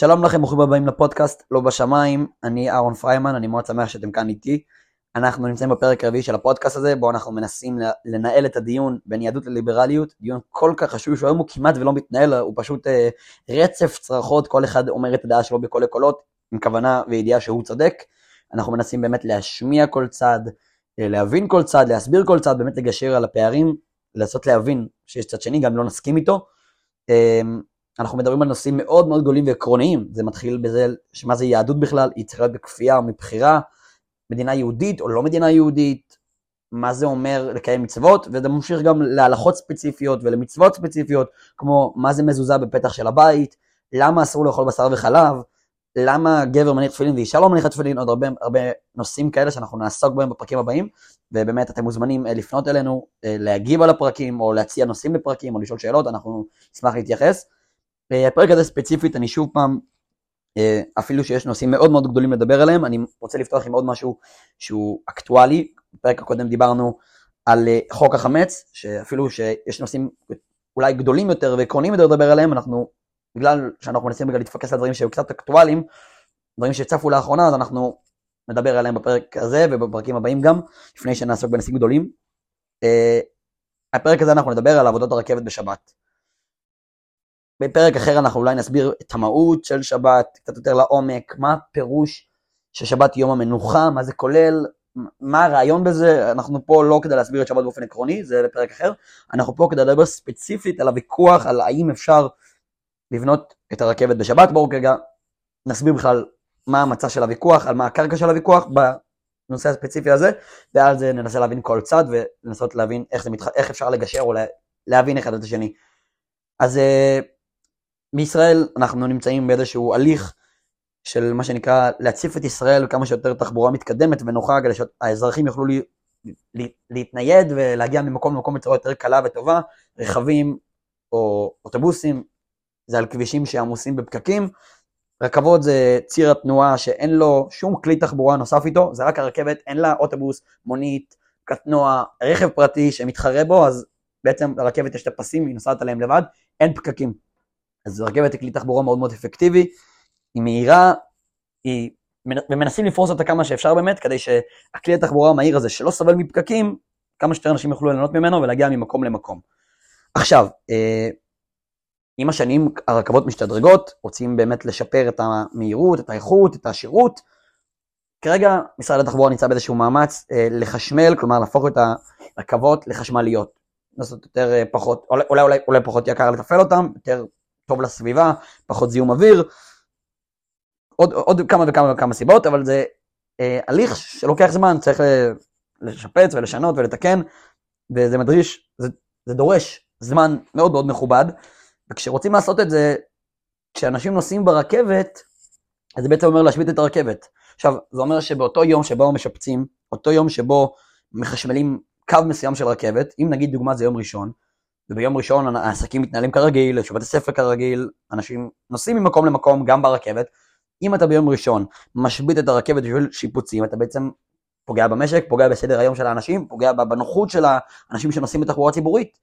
שלום לכם, ברוכים הבאים לפודקאסט לא בשמיים, אני אהרון פריימן, אני מאוד שמח שאתם כאן איתי. אנחנו נמצאים בפרק הרביעי של הפודקאסט הזה, בו אנחנו מנסים לנהל את הדיון בין יהדות לליברליות, דיון כל כך חשוב שהיום הוא כמעט ולא מתנהל, הוא פשוט אה, רצף צרחות, כל אחד אומר את הדעה שלו בקולי קולות, עם כוונה וידיעה שהוא צודק. אנחנו מנסים באמת להשמיע כל צד, אה, להבין כל צד, להסביר כל צד, באמת לגשר על הפערים, לנסות להבין שיש צד שני, גם לא נסכים איתו. אה, אנחנו מדברים על נושאים מאוד מאוד גדולים ועקרוניים, זה מתחיל בזה שמה זה יהדות בכלל, היא צריכה להיות בכפייה או מבחירה, מדינה יהודית או לא מדינה יהודית, מה זה אומר לקיים מצוות, וזה ממשיך גם להלכות ספציפיות ולמצוות ספציפיות, כמו מה זה מזוזה בפתח של הבית, למה אסור לאכול בשר וחלב, למה גבר מניח תפילין ואישה לא מניחה תפילין, עוד הרבה, הרבה נושאים כאלה שאנחנו נעסוק בהם בפרקים הבאים, ובאמת אתם מוזמנים אה, לפנות אלינו, אה, להגיב על הפרקים, או להציע נושאים לפרקים, או לשאול שאלות, אנחנו נשמח להתייחס. הפרק הזה ספציפית, אני שוב פעם, אה, אפילו שיש נושאים מאוד מאוד גדולים לדבר עליהם, אני רוצה לפתוח עם עוד משהו שהוא אקטואלי. בפרק הקודם דיברנו על אה, חוק החמץ, שאפילו שיש נושאים אולי גדולים יותר ועקרוניים יותר לדבר עליהם, אנחנו, בגלל שאנחנו מנסים בגלל להתפקס על דברים שהיו קצת אקטואליים, דברים שצפו לאחרונה, אז אנחנו נדבר עליהם בפרק הזה ובפרקים הבאים גם, לפני שנעסוק בנושאים גדולים. אה, הפרק הזה אנחנו נדבר על עבודות הרכבת בשבת. בפרק אחר אנחנו אולי נסביר את המהות של שבת, קצת יותר לעומק, מה הפירוש ששבת יום המנוחה, מה זה כולל, מה הרעיון בזה, אנחנו פה לא כדי להסביר את שבת באופן עקרוני, זה לפרק אחר, אנחנו פה כדי לדבר ספציפית על הוויכוח, על האם אפשר לבנות את הרכבת בשבת, בואו רגע נסביר בכלל מה המצע של הוויכוח, על מה הקרקע של הוויכוח בנושא הספציפי הזה, ועל זה ננסה להבין כל צד ולנסות להבין איך, מתח... איך אפשר לגשר או להבין אחד את השני. אז אה, בישראל אנחנו נמצאים באיזשהו הליך של מה שנקרא להציף את ישראל כמה שיותר תחבורה מתקדמת ונוחה כדי שהאזרחים יוכלו לי, לי, להתנייד ולהגיע ממקום למקום בצורה יותר קלה וטובה, רכבים או אוטובוסים, זה על כבישים שעמוסים בפקקים, רכבות זה ציר התנועה שאין לו שום כלי תחבורה נוסף איתו, זה רק הרכבת, אין לה אוטובוס, מונית, קטנוע, רכב פרטי שמתחרה בו, אז בעצם לרכבת יש את הפסים, היא נוסעת עליהם לבד, אין פקקים. אז רכבת היא כלי תחבורה מאוד מאוד אפקטיבי, היא מהירה, היא... ומנסים לפרוס אותה כמה שאפשר באמת, כדי שהכלי התחבורה המהיר הזה, שלא סובל מפקקים, כמה שיותר אנשים יוכלו ליהנות ממנו ולהגיע ממקום למקום. עכשיו, אה, עם השנים הרכבות משתדרגות, רוצים באמת לשפר את המהירות, את האיכות, את השירות. כרגע משרד התחבורה נמצא באיזשהו מאמץ אה, לחשמל, כלומר להפוך את הרכבות לחשמליות. לעשות יותר אה, פחות, אולי, אולי, אולי פחות יקר לתפעל אותם, יותר טוב לסביבה, פחות זיהום אוויר, עוד, עוד כמה וכמה וכמה סיבות, אבל זה אה, הליך שלוקח זמן, צריך לשפץ ולשנות ולתקן, וזה מדריש, זה, זה דורש זמן מאוד מאוד מכובד, וכשרוצים לעשות את זה, כשאנשים נוסעים ברכבת, אז זה בעצם אומר להשבית את הרכבת. עכשיו, זה אומר שבאותו יום שבו משפצים, אותו יום שבו מחשמלים קו מסוים של רכבת, אם נגיד דוגמה זה יום ראשון, וביום ראשון העסקים מתנהלים כרגיל, יש בתי ספר כרגיל, אנשים נוסעים ממקום למקום גם ברכבת. אם אתה ביום ראשון משבית את הרכבת בשביל שיפוצים, אתה בעצם פוגע במשק, פוגע בסדר היום של האנשים, פוגע בנוחות של האנשים שנוסעים בתחבורה ציבורית.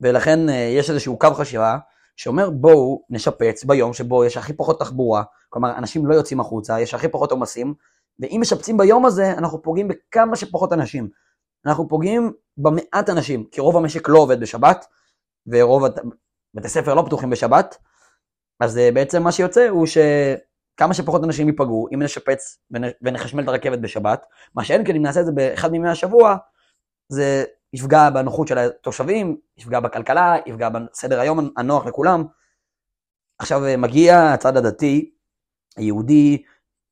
ולכן אה, יש איזשהו קו חשיבה שאומר בואו נשפץ ביום שבו יש הכי פחות תחבורה, כלומר אנשים לא יוצאים החוצה, יש הכי פחות עומסים, ואם משפצים ביום הזה אנחנו פוגעים בכמה שפחות אנשים. אנחנו פוגעים במעט אנשים, כי רוב המשק לא עובד בשבת, ורוב בתי ספר לא פתוחים בשבת, אז אה, בעצם מה שיוצא הוא שכמה שפחות אנשים ייפגעו, אם נשפץ ונחשמל את הרכבת בשבת, מה שאין כן, אם נעשה את זה באחד מימי השבוע, זה יפגע בנוחות של התושבים, יפגע בכלכלה, יפגע בסדר היום הנוח לכולם. עכשיו אה, מגיע הצד הדתי, היהודי,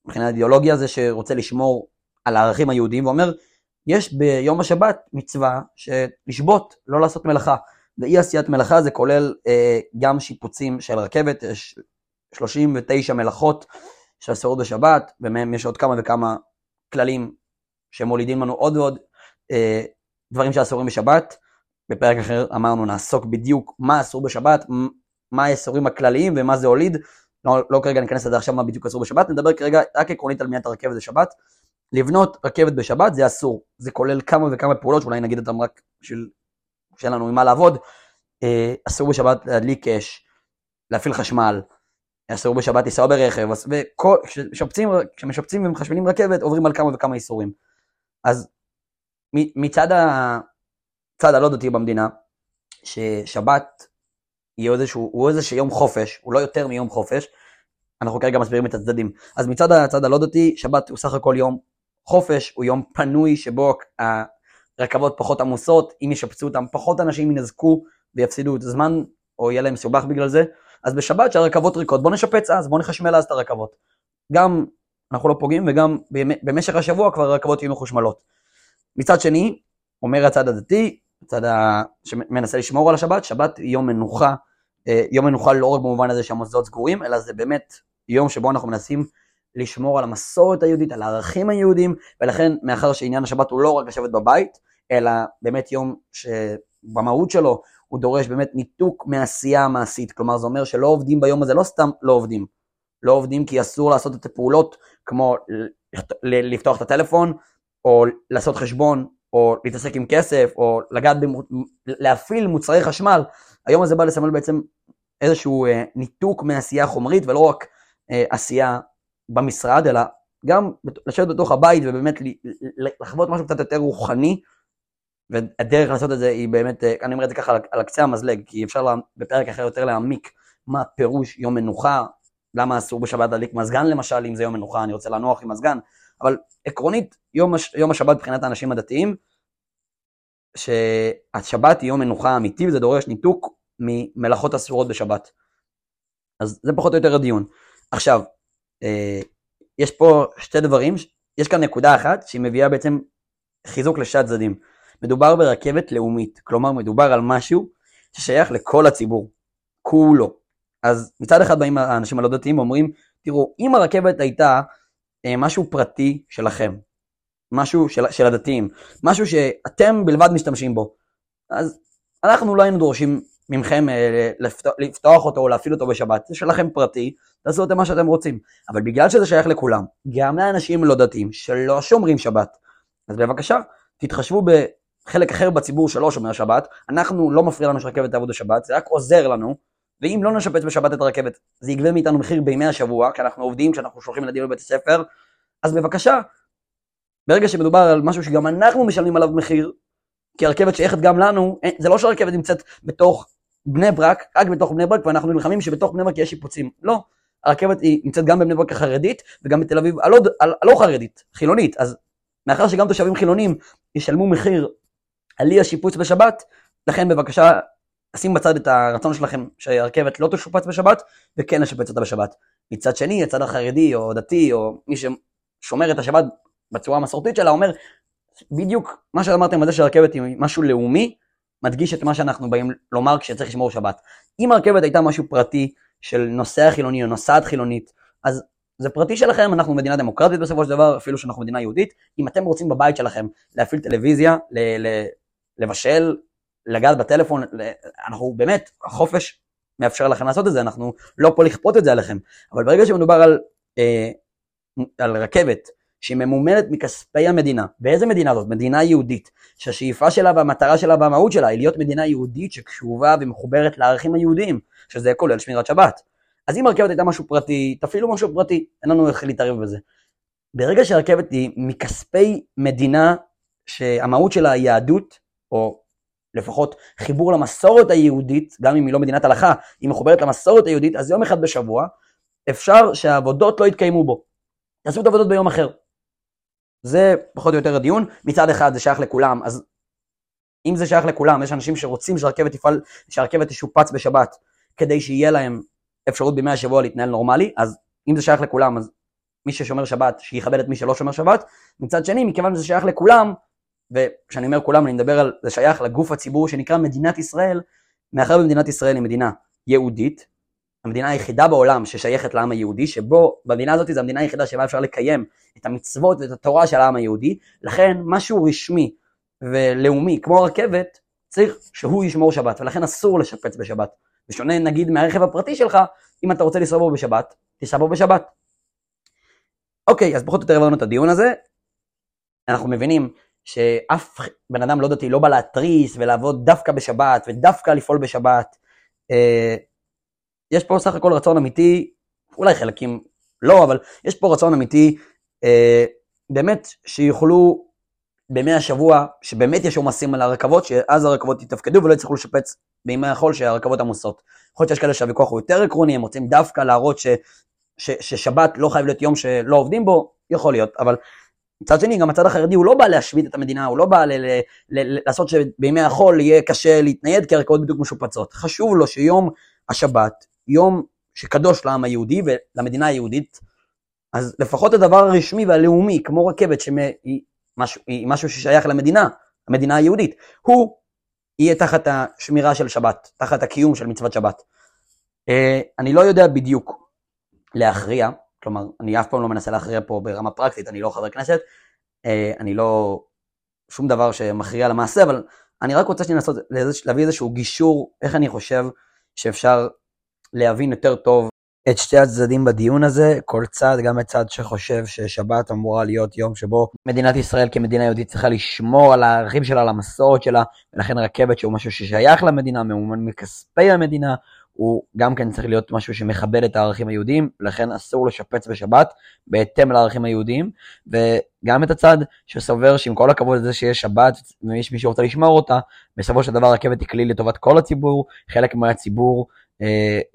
מבחינת אידיאולוגיה זה שרוצה לשמור על הערכים היהודיים ואומר, יש ביום השבת מצווה לשבות, לא לעשות מלאכה. ואי עשיית מלאכה זה כולל אה, גם שיפוצים של רכבת, יש 39 מלאכות שאסורות בשבת, ומהם יש עוד כמה וכמה כללים שמולידים לנו עוד ועוד אה, דברים שאסורים בשבת. בפרק אחר אמרנו נעסוק בדיוק מה אסור בשבת, מה האסורים הכלליים ומה זה הוליד. לא, לא כרגע ניכנס לזה עכשיו מה בדיוק אסור בשבת, נדבר כרגע רק עקרונית על מניעת הרכבת בשבת. לבנות רכבת בשבת זה אסור, זה כולל כמה וכמה פעולות שאולי נגיד אותם רק בשביל שאין לנו עם מה לעבוד. אה, אסור בשבת להדליק אש, להפעיל חשמל, אסור בשבת לנסוע ברכב, וכשמשפצים ומחשבנים רכבת עוברים על כמה וכמה איסורים. אז מצד הצד הלא דתי במדינה, ששבת יהיה איזשהו, הוא איזשהו יום חופש, הוא לא יותר מיום חופש, אנחנו כרגע מסבירים את הצדדים. אז מצד הצד הלא דתי, שבת הוא סך הכל יום חופש, הוא יום פנוי שבו הרכבות פחות עמוסות, אם ישפצו אותם, פחות אנשים ינזקו ויפסידו את הזמן, או יהיה להם מסובך בגלל זה. אז בשבת שהרכבות ריקות, בוא נשפץ אז, בוא נחשמל אז את הרכבות. גם אנחנו לא פוגעים, וגם במשך השבוע כבר הרכבות יהיו מחושמלות. מצד שני, אומר הצד הדתי, הצד. שמנסה לשמור על השבת, שבת היא יום מנוחה, אה, יום מנוחה לא רק במובן הזה שהמוסדות סגורים, אלא זה באמת יום שבו אנחנו מנסים לשמור על המסורת היהודית, על הערכים היהודיים, ולכן מאחר שעניין השבת הוא לא רק לשבת בבית, אלא באמת יום שבמהות שלו הוא דורש באמת ניתוק מעשייה המעשית, כלומר זה אומר שלא עובדים ביום הזה, לא סתם לא עובדים, לא עובדים כי אסור לעשות את הפעולות כמו לפתוח את הטלפון, או לעשות חשבון, או להתעסק עם כסף, או לגעת, במו... להפעיל מוצרי חשמל, היום הזה בא לסמל בעצם איזשהו אה, ניתוק מעשייה חומרית, ולא רק אה, עשייה במשרד, אלא גם לשבת בתוך הבית ובאמת לחוות משהו קצת יותר רוחני, והדרך לעשות את זה היא באמת, אה, אני אומר את זה ככה על קצה המזלג, כי אפשר לה, בפרק אחר יותר להעמיק מה פירוש יום מנוחה, למה אסור בשבת להדליק מזגן למשל, אם זה יום מנוחה, אני רוצה לנוח עם מזגן, אבל עקרונית, יום, הש, יום השבת מבחינת האנשים הדתיים, שהשבת היא יום מנוחה אמיתי וזה דורש ניתוק ממלאכות אסורות בשבת. אז זה פחות או יותר הדיון. עכשיו, יש פה שתי דברים, יש כאן נקודה אחת שהיא מביאה בעצם חיזוק לשתי הצדדים. מדובר ברכבת לאומית, כלומר מדובר על משהו ששייך לכל הציבור, כולו. אז מצד אחד באים האנשים הלא דתיים ואומרים, תראו, אם הרכבת הייתה אה, משהו פרטי שלכם, משהו של, של הדתיים, משהו שאתם בלבד משתמשים בו, אז אנחנו לא היינו דורשים מכם אה, לפתוח, אותו או להפעיל אותו בשבת, זה שלכם פרטי, תעשו את מה שאתם רוצים. אבל בגלל שזה שייך לכולם, גם לאנשים לא דתיים שלא שומרים שבת, אז בבקשה, תתחשבו בחלק אחר בציבור שלא שומר שבת, אנחנו לא מפריע לנו שרכבת תעבוד בשבת, זה רק עוזר לנו, ואם לא נשפץ בשבת את הרכבת, זה יגבה מאיתנו מחיר בימי השבוע, כי אנחנו עובדים, כשאנחנו שולחים ילדים לבית הספר, אז בבקשה, ברגע שמדובר על משהו שגם אנחנו משלמים עליו מחיר, כי הרכבת שייכת גם לנו, אה, זה לא שהרכבת נמצאת בתוך בני ברק, רק בתוך בני ברק, ואנחנו נלחמים שבתוך בני ברק יש שיפוצים. לא, הרכבת היא נמצאת גם בבני ברק החרדית, וגם בתל אביב הלא, הלא חרדית, חילונית. אז מאחר שגם תושבים חילונים ישלמו מחיר על אי השיפוץ בשבת, לכן בבקשה שים בצד את הרצון שלכם שהרכבת לא תשופץ בשבת, וכן לשפץ אותה בשבת. מצד שני, הצד החרדי או דתי, או מי ששומר את השבת בצורה המסורתית שלה, אומר, בדיוק מה שאמרתם על זה שהרכבת היא משהו לאומי, מדגיש את מה שאנחנו באים לומר כשצריך לשמור שבת. אם הרכבת הייתה משהו פרטי של נוסע חילוני או נוסעת חילונית, אז זה פרטי שלכם, אנחנו מדינה דמוקרטית בסופו של דבר, אפילו שאנחנו מדינה יהודית. אם אתם רוצים בבית שלכם להפעיל טלוויזיה, ל- ל- לבשל, לגעת בטלפון, אנחנו באמת, החופש מאפשר לכם לעשות את זה, אנחנו לא פה לכפות את זה עליכם. אבל ברגע שמדובר על, אה, על רכבת, שהיא ממומנת מכספי המדינה. ואיזה מדינה זאת? מדינה יהודית, שהשאיפה שלה והמטרה שלה והמהות שלה היא להיות מדינה יהודית שקשובה ומחוברת לערכים היהודיים, שזה כולל שמירת שבת. אז אם הרכבת הייתה משהו פרטי, תפעילו משהו פרטי, אין לנו איך להתערב בזה. ברגע שהרכבת היא מכספי מדינה שהמהות שלה היא יהדות, או לפחות חיבור למסורת היהודית, גם אם היא לא מדינת הלכה, היא מחוברת למסורת היהודית, אז יום אחד בשבוע אפשר שהעבודות לא יתקיימו בו. תעשו את העבודות ביום אחר. זה פחות או יותר הדיון. מצד אחד זה שייך לכולם, אז אם זה שייך לכולם, יש אנשים שרוצים שהרכבת יפעל, שהרכבת תשופץ בשבת, כדי שיהיה להם אפשרות בימי השבוע להתנהל נורמלי, אז אם זה שייך לכולם, אז מי ששומר שבת, שיכבד את מי שלא שומר שבת. מצד שני, מכיוון שזה שייך לכולם, וכשאני אומר כולם, אני מדבר על, זה שייך לגוף הציבור שנקרא מדינת ישראל, מאחר במדינת ישראל היא מדינה יהודית, המדינה היחידה בעולם ששייכת לעם היהודי, שבו, במדינה הזאת זו המדינה היחידה שבה אפשר לקיים את המצוות ואת התורה של העם היהודי, לכן משהו רשמי ולאומי כמו הרכבת, צריך שהוא ישמור שבת, ולכן אסור לשפץ בשבת. בשונה נגיד מהרכב הפרטי שלך, אם אתה רוצה לנסוע בו בשבת, תיסע בו בשבת. אוקיי, אז פחות או יותר הבנו את הדיון הזה. אנחנו מבינים שאף בן אדם לא דתי לא בא להתריס ולעבוד דווקא בשבת ודווקא לפעול בשבת. יש פה סך הכל רצון אמיתי אולי חלקים לא, אבל יש פה רצון אמיתי, אה, באמת, שיוכלו בימי השבוע, שבאמת יש עומסים על הרכבות, שאז הרכבות יתפקדו ולא יצטרכו לשפץ בימי החול שהרכבות עמוסות. יכול להיות שיש כאלה שהוויכוח הוא יותר עקרוני, הם רוצים דווקא להראות ש, ש, ששבת לא חייב להיות יום שלא עובדים בו, יכול להיות, אבל מצד שני, גם הצד החרדי הוא לא בא להשמיד את המדינה, הוא לא בא ל- ל- ל- לעשות שבימי החול יהיה קשה להתנייד, כי הרכבות בדיוק משופצות. חשוב לו שיום השבת, יום שקדוש לעם היהודי ולמדינה היהודית, אז לפחות הדבר הרשמי והלאומי, כמו רכבת, שהיא משהו, משהו ששייך למדינה, המדינה היהודית, הוא יהיה תחת השמירה של שבת, תחת הקיום של מצוות שבת. אה, אני לא יודע בדיוק להכריע, כלומר, אני אף פעם לא מנסה להכריע פה ברמה פרקטית, אני לא חבר כנסת, אה, אני לא שום דבר שמכריע למעשה, אבל אני רק רוצה לנסות להביא איזשהו גישור, איך אני חושב שאפשר להבין יותר טוב את שתי הצדדים בדיון הזה, כל צד, גם הצד שחושב ששבת אמורה להיות יום שבו מדינת ישראל כמדינה יהודית צריכה לשמור על הערכים שלה, על המסורת שלה, ולכן רכבת שהוא משהו ששייך למדינה, ממומן מכספי המדינה, הוא גם כן צריך להיות משהו שמכבד את הערכים היהודיים, לכן אסור לשפץ בשבת בהתאם לערכים היהודיים, וגם את הצד שסובר שעם כל הכבוד לזה שיש שבת ויש מי שרוצה לשמור אותה, בסופו של דבר הרכבת היא כלי לטובת כל הציבור, חלק מהציבור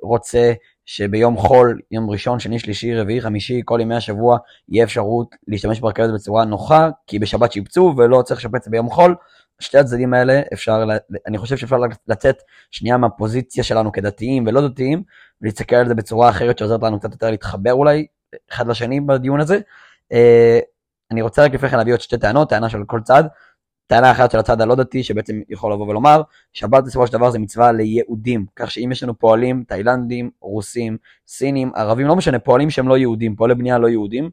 רוצה שביום חול, יום ראשון, שני, שלישי, רביעי, חמישי, כל ימי השבוע, יהיה אפשרות להשתמש ברכבת בצורה נוחה, כי בשבת שיפצו ולא צריך לשפץ ביום חול. שתי הצדדים האלה, אפשר, אני חושב שאפשר לצאת שנייה מהפוזיציה שלנו כדתיים ולא דתיים, ולהסתכל על זה בצורה אחרת שעוזרת לנו קצת יותר להתחבר אולי אחד לשני בדיון הזה. אה, אני רוצה רק לפני כן להביא עוד שתי טענות, טענה של כל צד. טענה אחת של הצד הלא דתי שבעצם יכול לבוא ולומר שבת בסופו של דבר זה מצווה ליהודים כך שאם יש לנו פועלים תאילנדים, רוסים, סינים, ערבים, לא משנה, פועלים שהם לא יהודים, פועלי בנייה לא יהודים,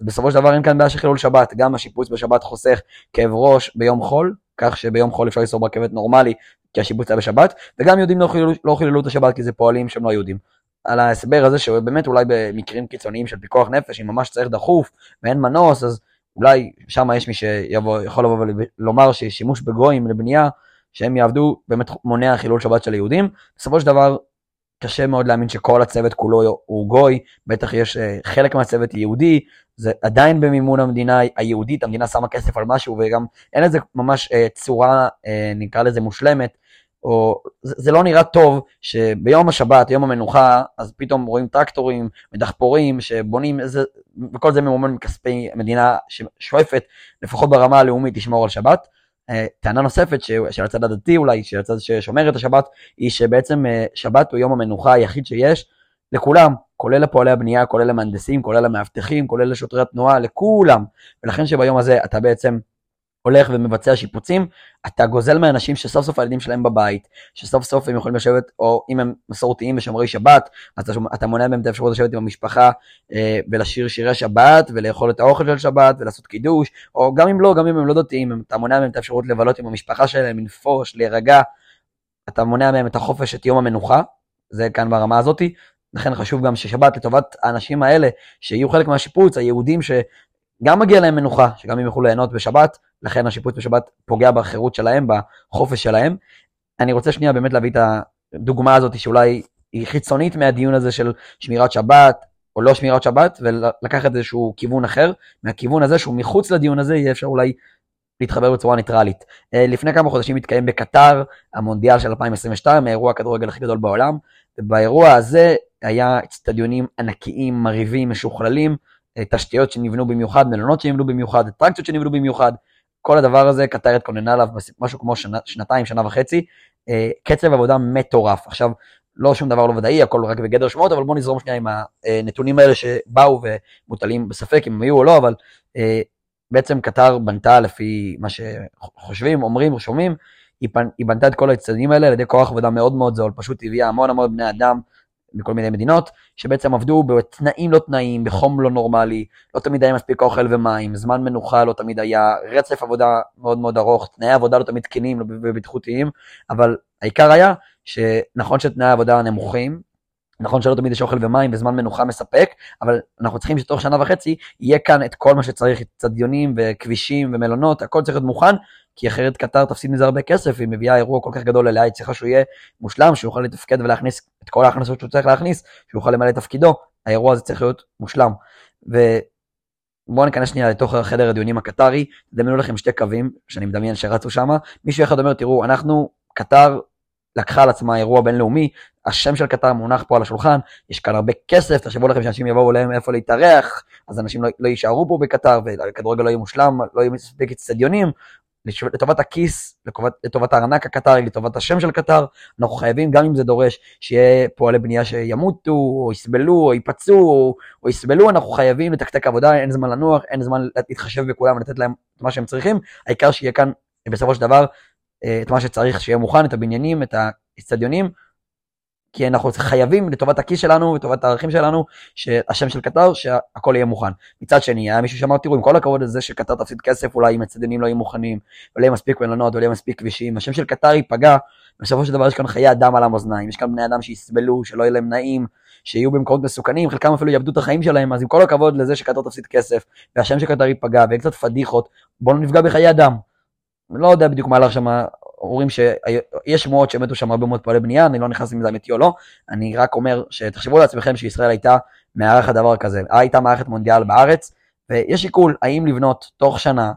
בסופו של דבר אין כאן בעיה של חילול שבת, גם השיפוץ בשבת חוסך כאב ראש ביום חול, כך שביום חול אפשר לנסוע ברכבת נורמלי כי השיפוץ היה בשבת, וגם יהודים לא חיללו, לא חיללו את השבת כי זה פועלים שהם לא יהודים. על ההסבר הזה שבאמת אולי במקרים קיצוניים של פיקוח נפש, אם ממש צריך דחוף ואין מנוס, אז אולי שם יש מי שיכול לבוא ולומר ששימוש בגויים לבנייה, שהם יעבדו, באמת מונע חילול שבת של היהודים. בסופו של דבר, קשה מאוד להאמין שכל הצוות כולו הוא גוי, בטח יש אה, חלק מהצוות יהודי, זה עדיין במימון המדינה היהודית, המדינה שמה כסף על משהו וגם אין לזה ממש אה, צורה, אה, נקרא לזה מושלמת, או זה, זה לא נראה טוב שביום השבת, יום המנוחה, אז פתאום רואים טרקטורים ודחפורים שבונים איזה, וכל זה ממומן מכספי המדינה ששואפת, לפחות ברמה הלאומית, לשמור על שבת. אה, טענה נוספת של הצד הדתי אולי, של הצד ששומר את השבת, היא שבעצם אה, שבת הוא יום המנוחה היחיד שיש לכולם, כולל לפועלי הבנייה, כולל למהנדסים, כולל למאבטחים, כולל לשוטרי התנועה, לכולם. ולכן שביום הזה אתה בעצם הולך ומבצע שיפוצים, אתה גוזל מאנשים שסוף סוף הילדים שלהם בבית, שסוף סוף הם יכולים לשבת, או אם הם מסורתיים ושומרי שבת, אז אתה, אתה מונע מהם את האפשרות לשבת עם המשפחה אה, ולשיר שירי שבת, ולאכול את האוכל של שבת, ולעשות קידוש, או גם אם לא, גם אם הם לא דתיים, אתה מונע מהם את האפשרות לבלות עם המשפחה שלהם, לנפוש, להירגע, אתה מונע מהם את החופש, את יום המנוחה, זה כאן ברמה הזאתי, לכן חשוב גם ששבת לטובת האנשים האלה, שיהיו חלק מהשיפוץ, היהודים שגם מגיע להם מנוחה, שגם הם יוכלו ליהנות בשבת, לכן השיפוט בשבת פוגע בחירות שלהם, בחופש שלהם. אני רוצה שנייה באמת להביא את הדוגמה הזאת שאולי היא חיצונית מהדיון הזה של שמירת שבת או לא שמירת שבת ולקחת איזשהו כיוון אחר, מהכיוון הזה שהוא מחוץ לדיון הזה יהיה אפשר אולי להתחבר בצורה ניטרלית. אה, לפני כמה חודשים התקיים בקטר המונדיאל של 2022, האירוע הכדורגל הכי גדול בעולם, ובאירוע הזה היה אצטדיונים ענקיים, מרהיבים, משוכללים, אה, תשתיות שנבנו במיוחד, מלונות שנבנו במיוחד, אטרקציות שנבנו במיוחד, כל הדבר הזה, קטר התכוננה עליו משהו כמו שנה, שנתיים, שנה וחצי, אה, קצב עבודה מטורף. עכשיו, לא שום דבר לא ודאי, הכל רק בגדר שמועות, אבל בואו נזרום שנייה עם הנתונים האלה שבאו ומוטלים בספק אם הם היו או לא, אבל אה, בעצם קטר בנתה לפי מה שחושבים, אומרים, שומעים, היא, היא בנתה את כל האצטדיונים האלה על ידי כוח עבודה מאוד מאוד זול, פשוט הביאה המון המון בני אדם מכל מיני מדינות, שבעצם עבדו בתנאים לא תנאים, בחום לא נורמלי, לא תמיד היה מספיק אוכל ומים, זמן מנוחה לא תמיד היה, רצף עבודה מאוד מאוד ארוך, תנאי עבודה לא תמיד תקינים ובטיחותיים, אבל העיקר היה שנכון שתנאי העבודה נמוכים, נכון שלא תמיד יש אוכל ומים וזמן מנוחה מספק, אבל אנחנו צריכים שתוך שנה וחצי יהיה כאן את כל מה שצריך, אצטדיונים וכבישים ומלונות, הכל צריך להיות מוכן, כי אחרת קטר תפסיד מזה הרבה כסף, היא מביאה אירוע כל כך גדול אליה, היא צריכה שהוא יהיה מושלם, שהוא יוכל לתפקד ולהכניס את כל ההכנסות שהוא צריך להכניס, שהוא יוכל למלא את תפקידו, האירוע הזה צריך להיות מושלם. ובואו ניכנס שנייה לתוך חדר הדיונים הקטרי, תדמיינו לכם שתי קווים, שאני מדמיין שרצו שם, מישהו אחד אומר, תראו, אנחנו, קטר לקחה על עצמה אירוע בינלאומי, השם של קטר מונח פה על השולחן, יש כאן הרבה כסף, תחשבו לכם שאנשים יבואו להם איפה להתארח, אז אנשים לא, לא יישארו פה בקטר, וכדורגל לא יהיה מושלם, לא יהיו מספיק אצטדיונים, לטובת הכיס, לטובת, הארנק הקטרי, לטובת השם של קטר, אנחנו חייבים, גם אם זה דורש שיהיה פועלי בנייה שימותו, או יסבלו, או ייפצעו, או, או יסבלו, אנחנו חייבים לתקתק עבודה, אין זמן לנוח, אין זמן להתחשב בכולם ולתת להם את מה שהם צריכים, העיקר שיהיה כאן בסופו של דבר אה, את מה שצריך שיהיה מוכן, את הבניינים, את האצטדיונים, כי אנחנו חייבים לטובת הכיס שלנו, לטובת הערכים שלנו, שהשם של קטר, שהכל יהיה מוכן. מצד שני, היה מישהו שאמר, תראו, עם כל הכבוד לזה שקטר תפסיד כסף, אולי אם הצדדים לא יהיו מוכנים, ולא יהיה מספיק מלונות, ולא יהיה מספיק כבישים, השם של קטר ייפגע, בסופו של דבר יש כאן חיי אדם על המאזניים, יש כאן בני אדם שיסבלו, שלא יהיה להם נעים, שיהיו במקומות מסוכנים, חלקם אפילו יאבדו את החיים שלהם, אז עם כל הכבוד לזה שקטר תפסיד כסף, והשם של קטר ייפגע, ויהיה קצת פדיחות, בואו לא נפגע בחיי אדם. לא יודע בדיוק מה הלך שם אומרים שיש שמועות שמתו שם הרבה מאוד פועלי בנייה, אני לא נכנס אם זה אמיתי או לא, אני רק אומר שתחשבו לעצמכם שישראל הייתה מארחת דבר כזה, הייתה מערכת מונדיאל בארץ, ויש שיקול האם לבנות תוך שנה,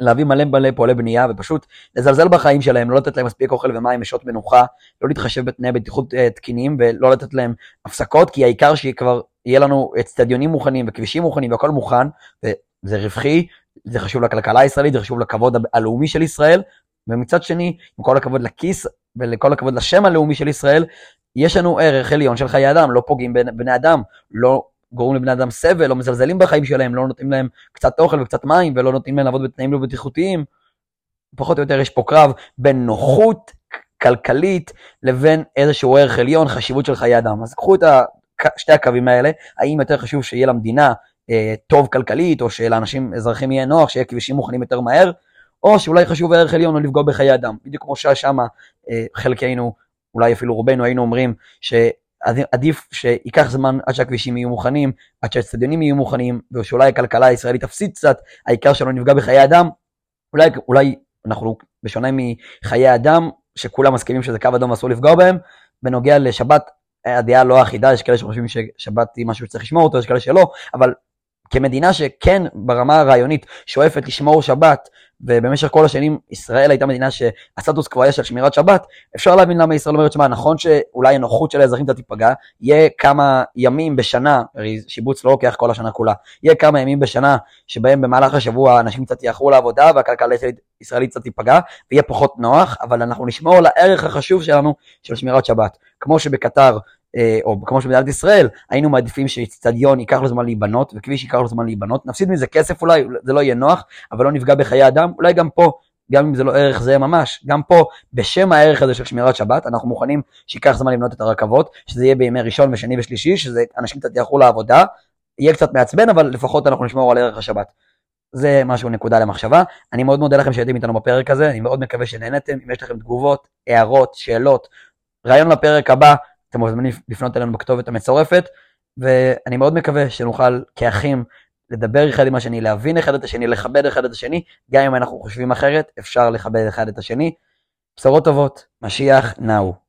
להביא מלא מלא פועלי בנייה ופשוט לזלזל בחיים שלהם, לא לתת להם מספיק אוכל ומים ושעות מנוחה, לא להתחשב בתנאי בטיחות uh, תקינים ולא לתת להם הפסקות, כי העיקר שכבר יהיה לנו אצטדיונים מוכנים וכבישים מוכנים והכל מוכן, וזה רווחי, זה חשוב לכלכלה הישראלית, זה חשוב לכבוד הלאומי של ישראל, ומצד שני, עם כל הכבוד לכיס ולכל הכבוד לשם הלאומי של ישראל, יש לנו ערך עליון של חיי אדם, לא פוגעים בבני אדם, לא גורמים לבני אדם סבל, לא מזלזלים בחיים שלהם, לא נותנים להם קצת אוכל וקצת מים, ולא נותנים להם לעבוד בתנאים לא בטיחותיים. פחות או יותר יש פה קרב בין נוחות כלכלית לבין איזשהו ערך עליון, חשיבות של חיי אדם. אז קחו את שתי הקווים האלה, האם יותר חשוב שיהיה למדינה אה, טוב כלכלית, או שלאנשים, אזרחים יהיה נוח, שיהיה כבישים מוכנים יותר מהר, או שאולי חשוב ערך עליון לא לפגוע בחיי אדם. בדיוק כמו ששמה אה, חלקנו, אולי אפילו רובנו היינו אומרים שעדיף שייקח זמן עד שהכבישים יהיו מוכנים, עד שהאצטדיונים יהיו מוכנים, ושאולי הכלכלה הישראלית תפסיד קצת, העיקר שלא נפגע בחיי אדם. אולי, אולי אנחנו, בשונה מחיי אדם, שכולם מסכימים שזה קו אדום ואסור לפגוע בהם, בנוגע לשבת, הדעה לא אחידה, יש כאלה שחושבים ששבת היא משהו שצריך לשמור אותו, יש כאלה שלא, אבל כמדינה שכן ברמה הרעיונית שואפת לשמור שבת, ובמשך כל השנים ישראל הייתה מדינה שהסטטוס קוו היה של שמירת שבת, אפשר להבין למה ישראל אומרת שמע, נכון שאולי הנוחות של האזרחים קצת תיפגע, יהיה כמה ימים בשנה, הרי שיבוץ לא לוקח כל השנה כולה, יהיה כמה ימים בשנה שבהם במהלך השבוע אנשים קצת יאחרו לעבודה והכלכלה הישראלית קצת תיפגע, ויהיה פחות נוח, אבל אנחנו נשמור על הערך החשוב שלנו של שמירת שבת. כמו שבקטר או כמו שבמדינת ישראל, היינו מעדיפים שאיצטדיון ייקח לו זמן להיבנות, וכביש ייקח לו זמן להיבנות, נפסיד מזה כסף אולי, זה לא יהיה נוח, אבל לא נפגע בחיי אדם, אולי גם פה, גם אם זה לא ערך זה ממש, גם פה, בשם הערך הזה של שמירת שבת, אנחנו מוכנים שייקח זמן לבנות את הרכבות, שזה יהיה בימי ראשון ושני ושלישי, שזה אנשים קצת יאחרו לעבודה, יהיה קצת מעצבן, אבל לפחות אנחנו נשמור על ערך השבת. זה משהו נקודה למחשבה. אני מאוד מודה לכם שהייתם איתנו בפרק הזה, אני מאוד מקווה שנהנתם, אם יש לכם תגובות, הערות, שאלות, רעיון לפרק הבא, אתם מוזמנים לפנות אלינו בכתובת המצורפת, ואני מאוד מקווה שנוכל כאחים לדבר אחד עם השני, להבין אחד את השני, לכבד אחד את השני, גם אם אנחנו חושבים אחרת, אפשר לכבד אחד את השני. בשורות טובות, משיח נאו.